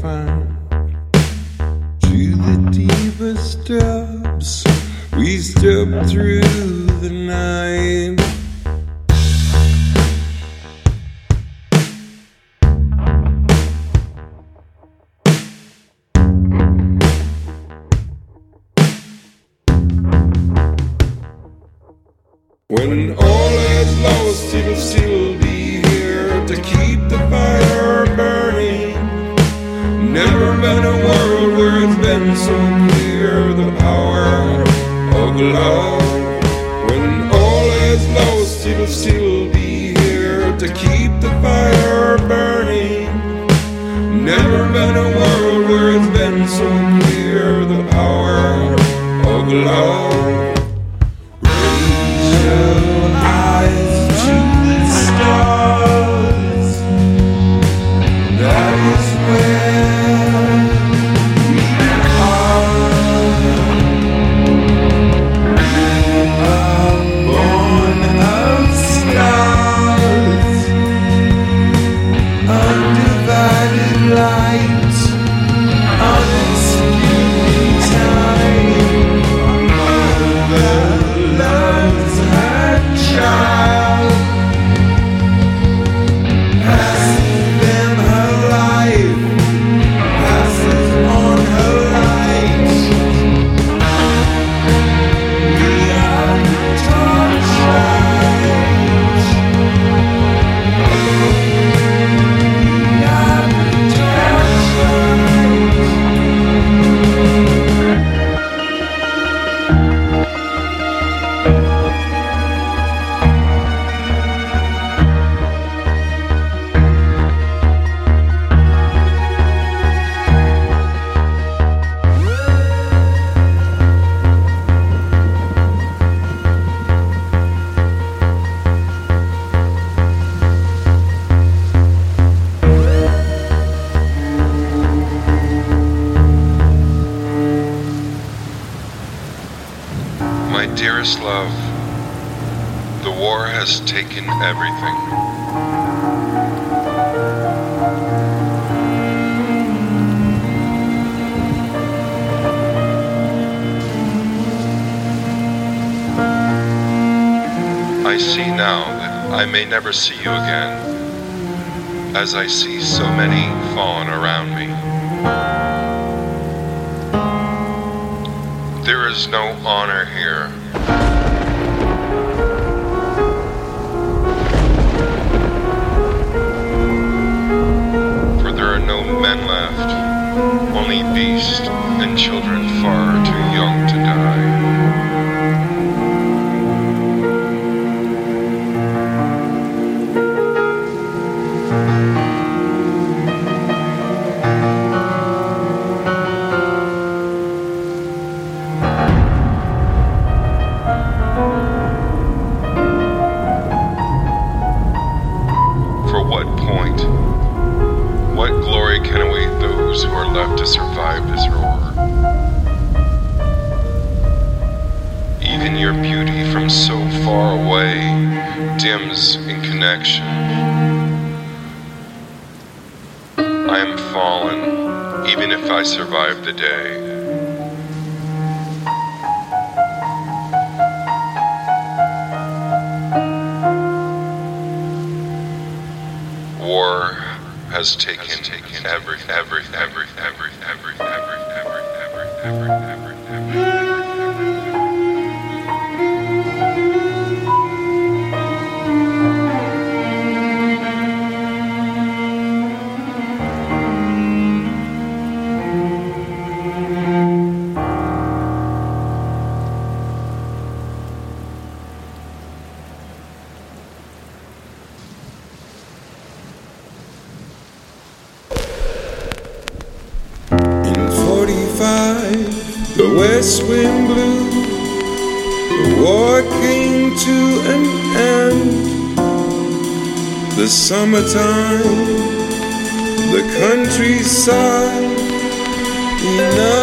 fine. Oh. dearest love, the war has taken everything. I see now that I may never see you again, as I see so many fallen around me. There is no honor here Beasts beast, and children far too young to die. far away dims in connection. I am fallen, even if I survive the day. War has taken every, every, every, every, every, every, every, every, every, every. summertime, the countryside, enough.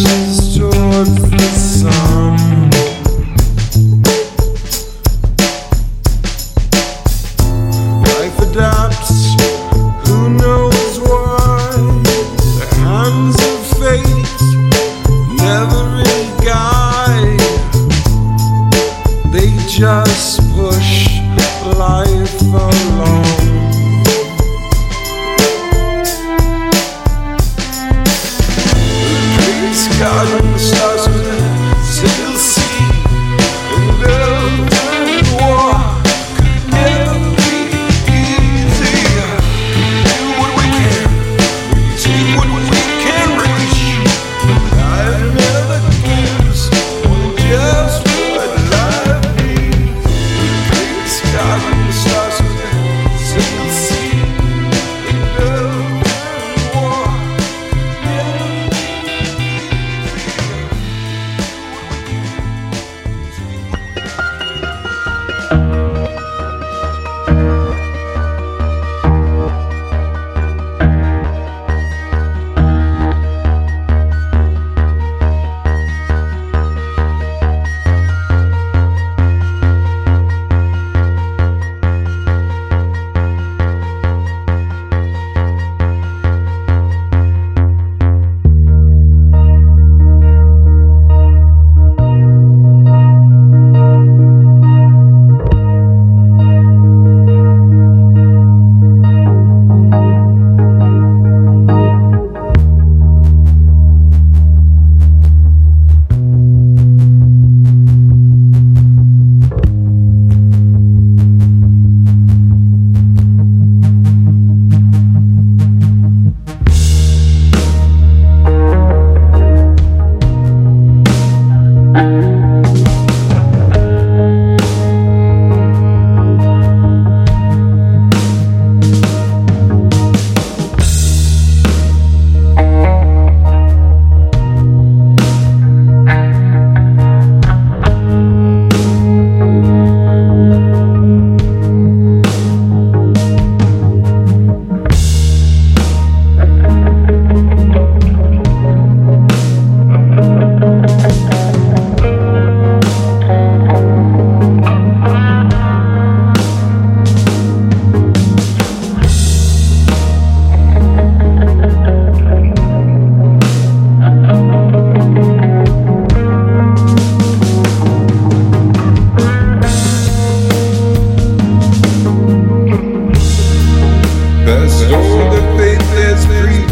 Actions towards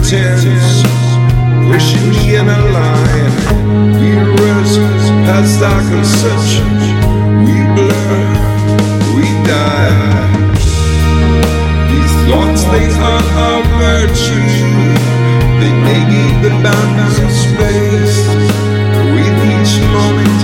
pretense, wishing me in a line. we Heroes past our conceptions we blur, we die. These thoughts, they are our virtue. They negate the boundaries of space with each moment.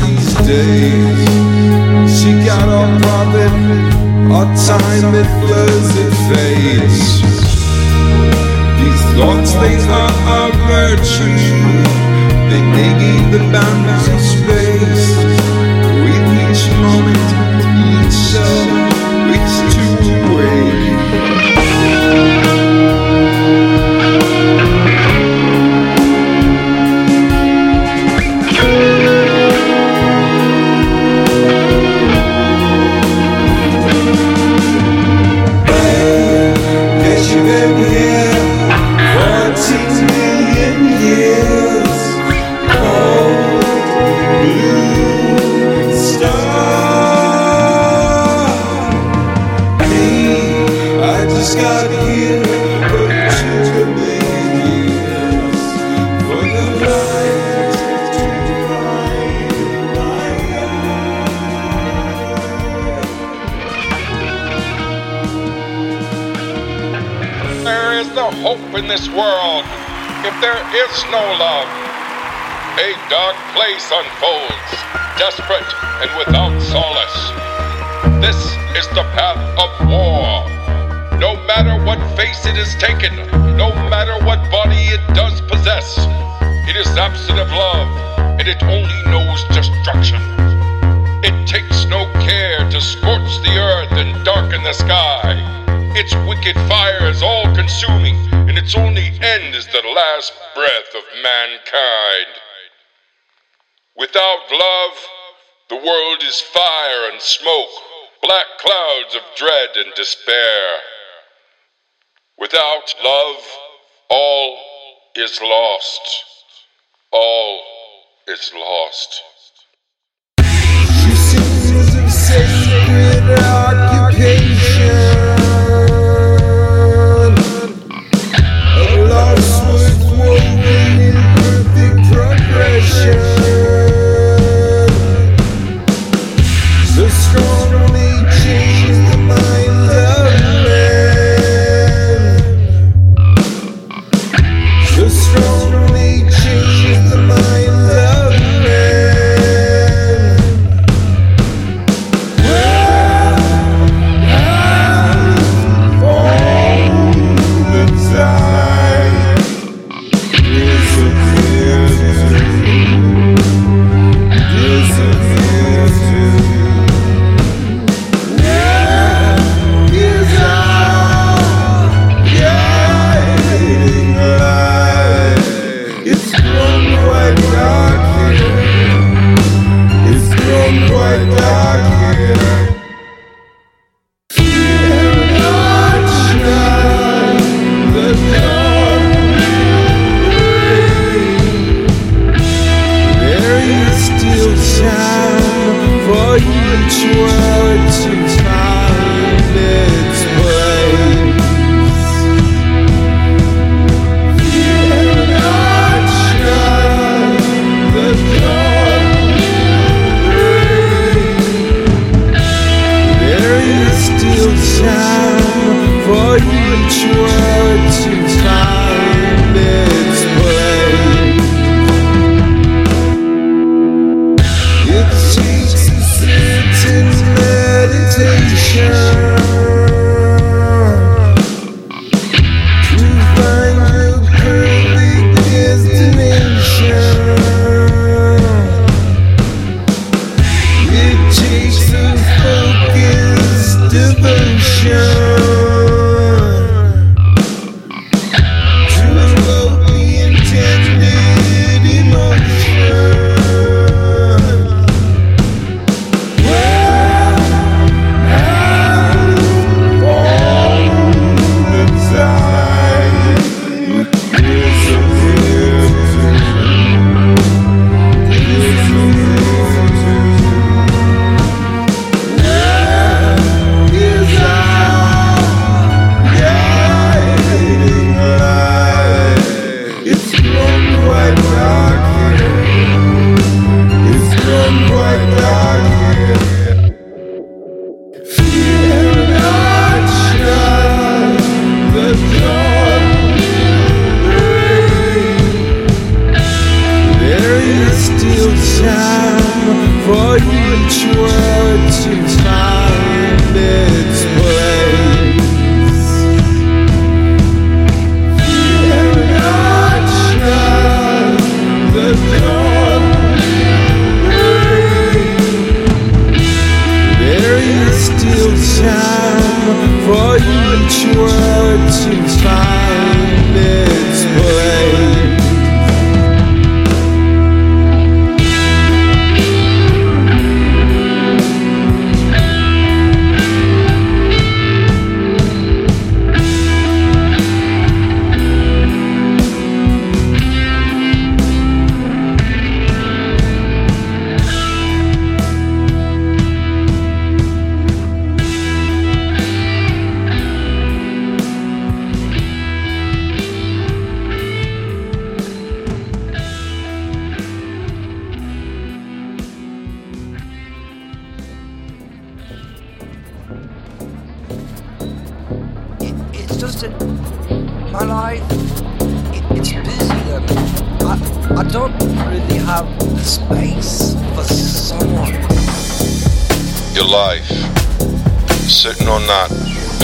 These days. She got our profit, our time it blurs, it fades. These thoughts, they are our virtue. They negate the boundaries place unfolds, desperate and without solace. This is the path of war. No matter what face it is taken, no matter what body it does possess, it is absent of love, and it only knows destruction. It takes no care to scorch the earth and darken the sky. Its wicked fire is all consuming, and its only end is the last breath of mankind. Without love, the world is fire and smoke, black clouds of dread and despair. Without love, all is lost. All is lost.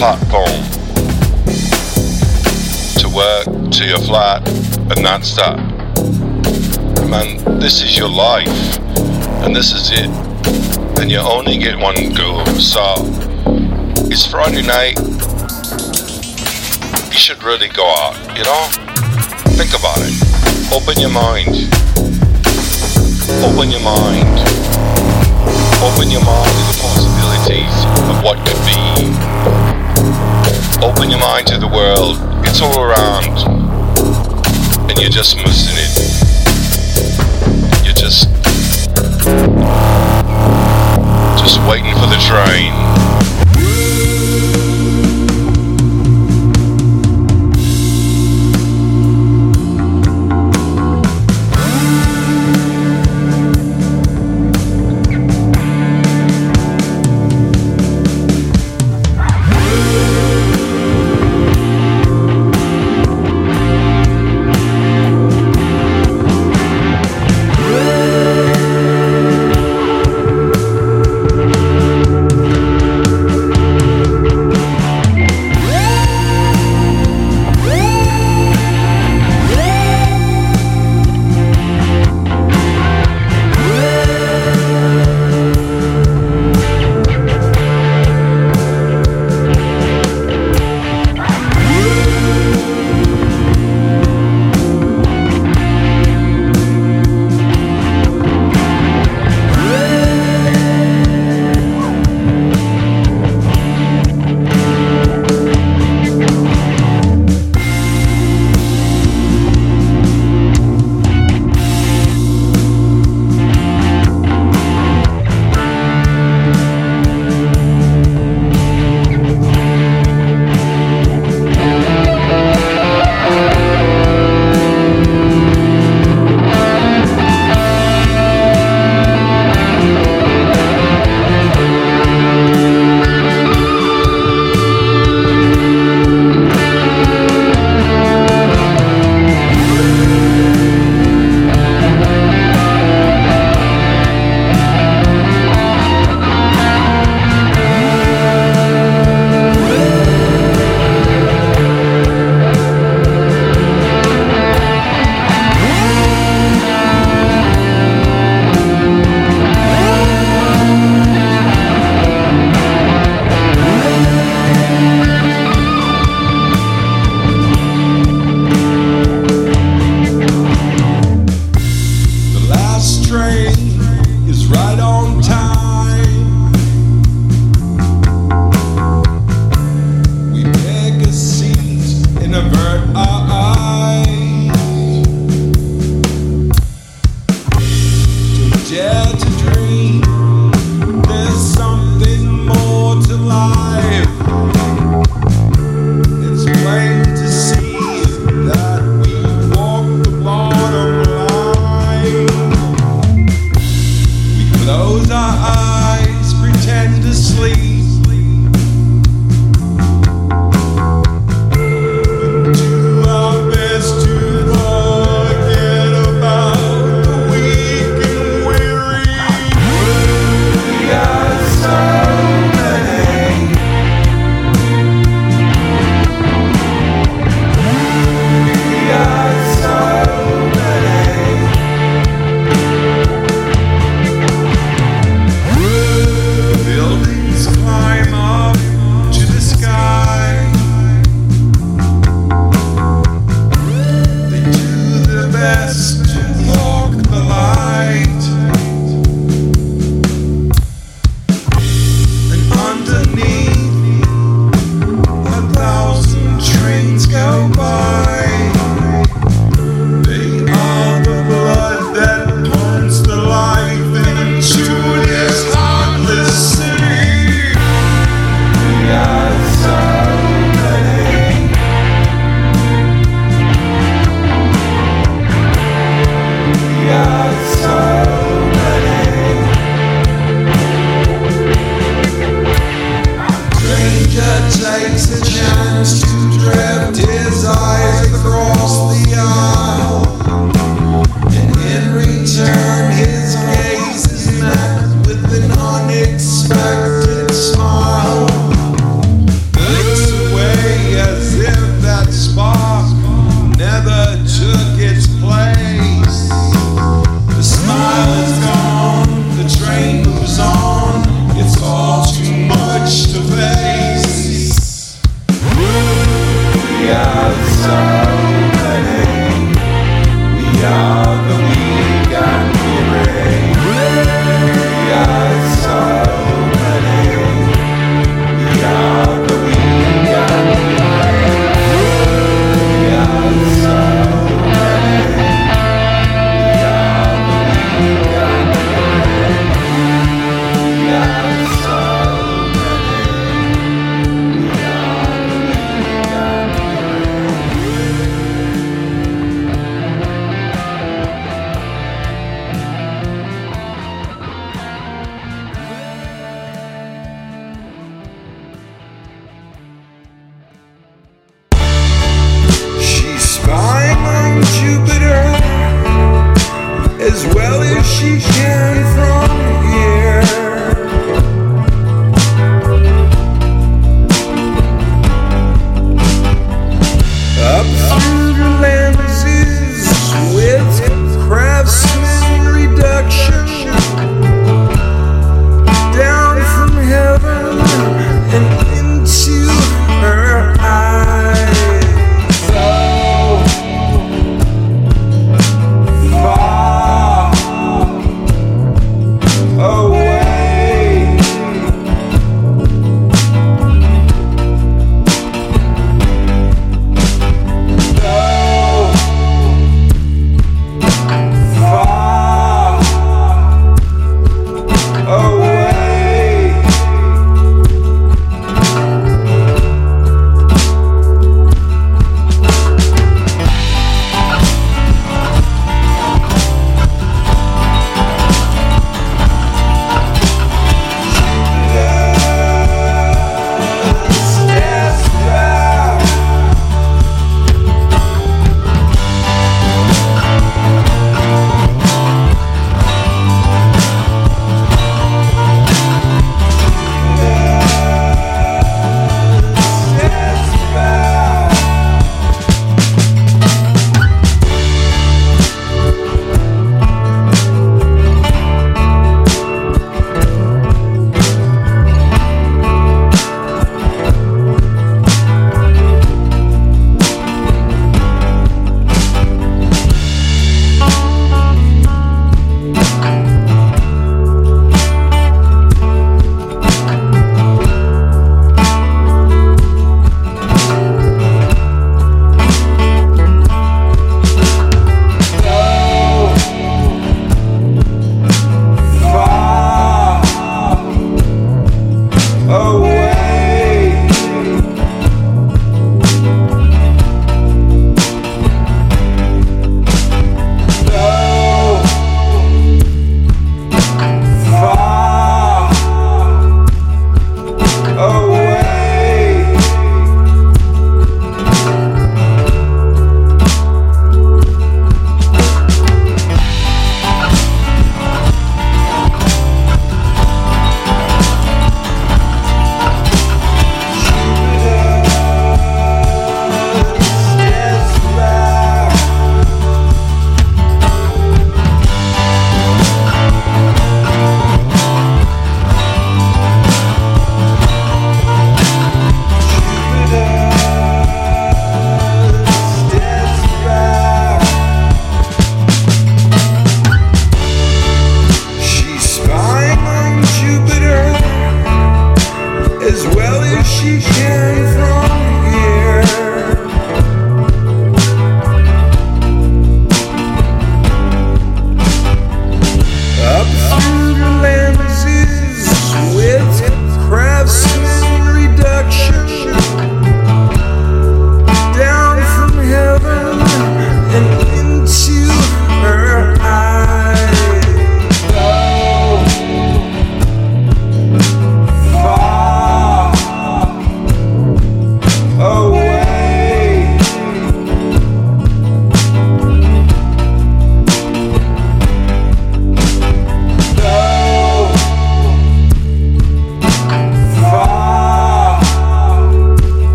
Platform to work, to your flat, and that's that. Man, this is your life, and this is it. And you only get one go, so it's Friday night. You should really go out, you know? Think about it. Open your mind. Open your mind. Open your mind to the possibilities of what could be. Open your mind to the world. It's all around. And you're just missing it. You're just. just waiting for the train.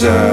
Shelter.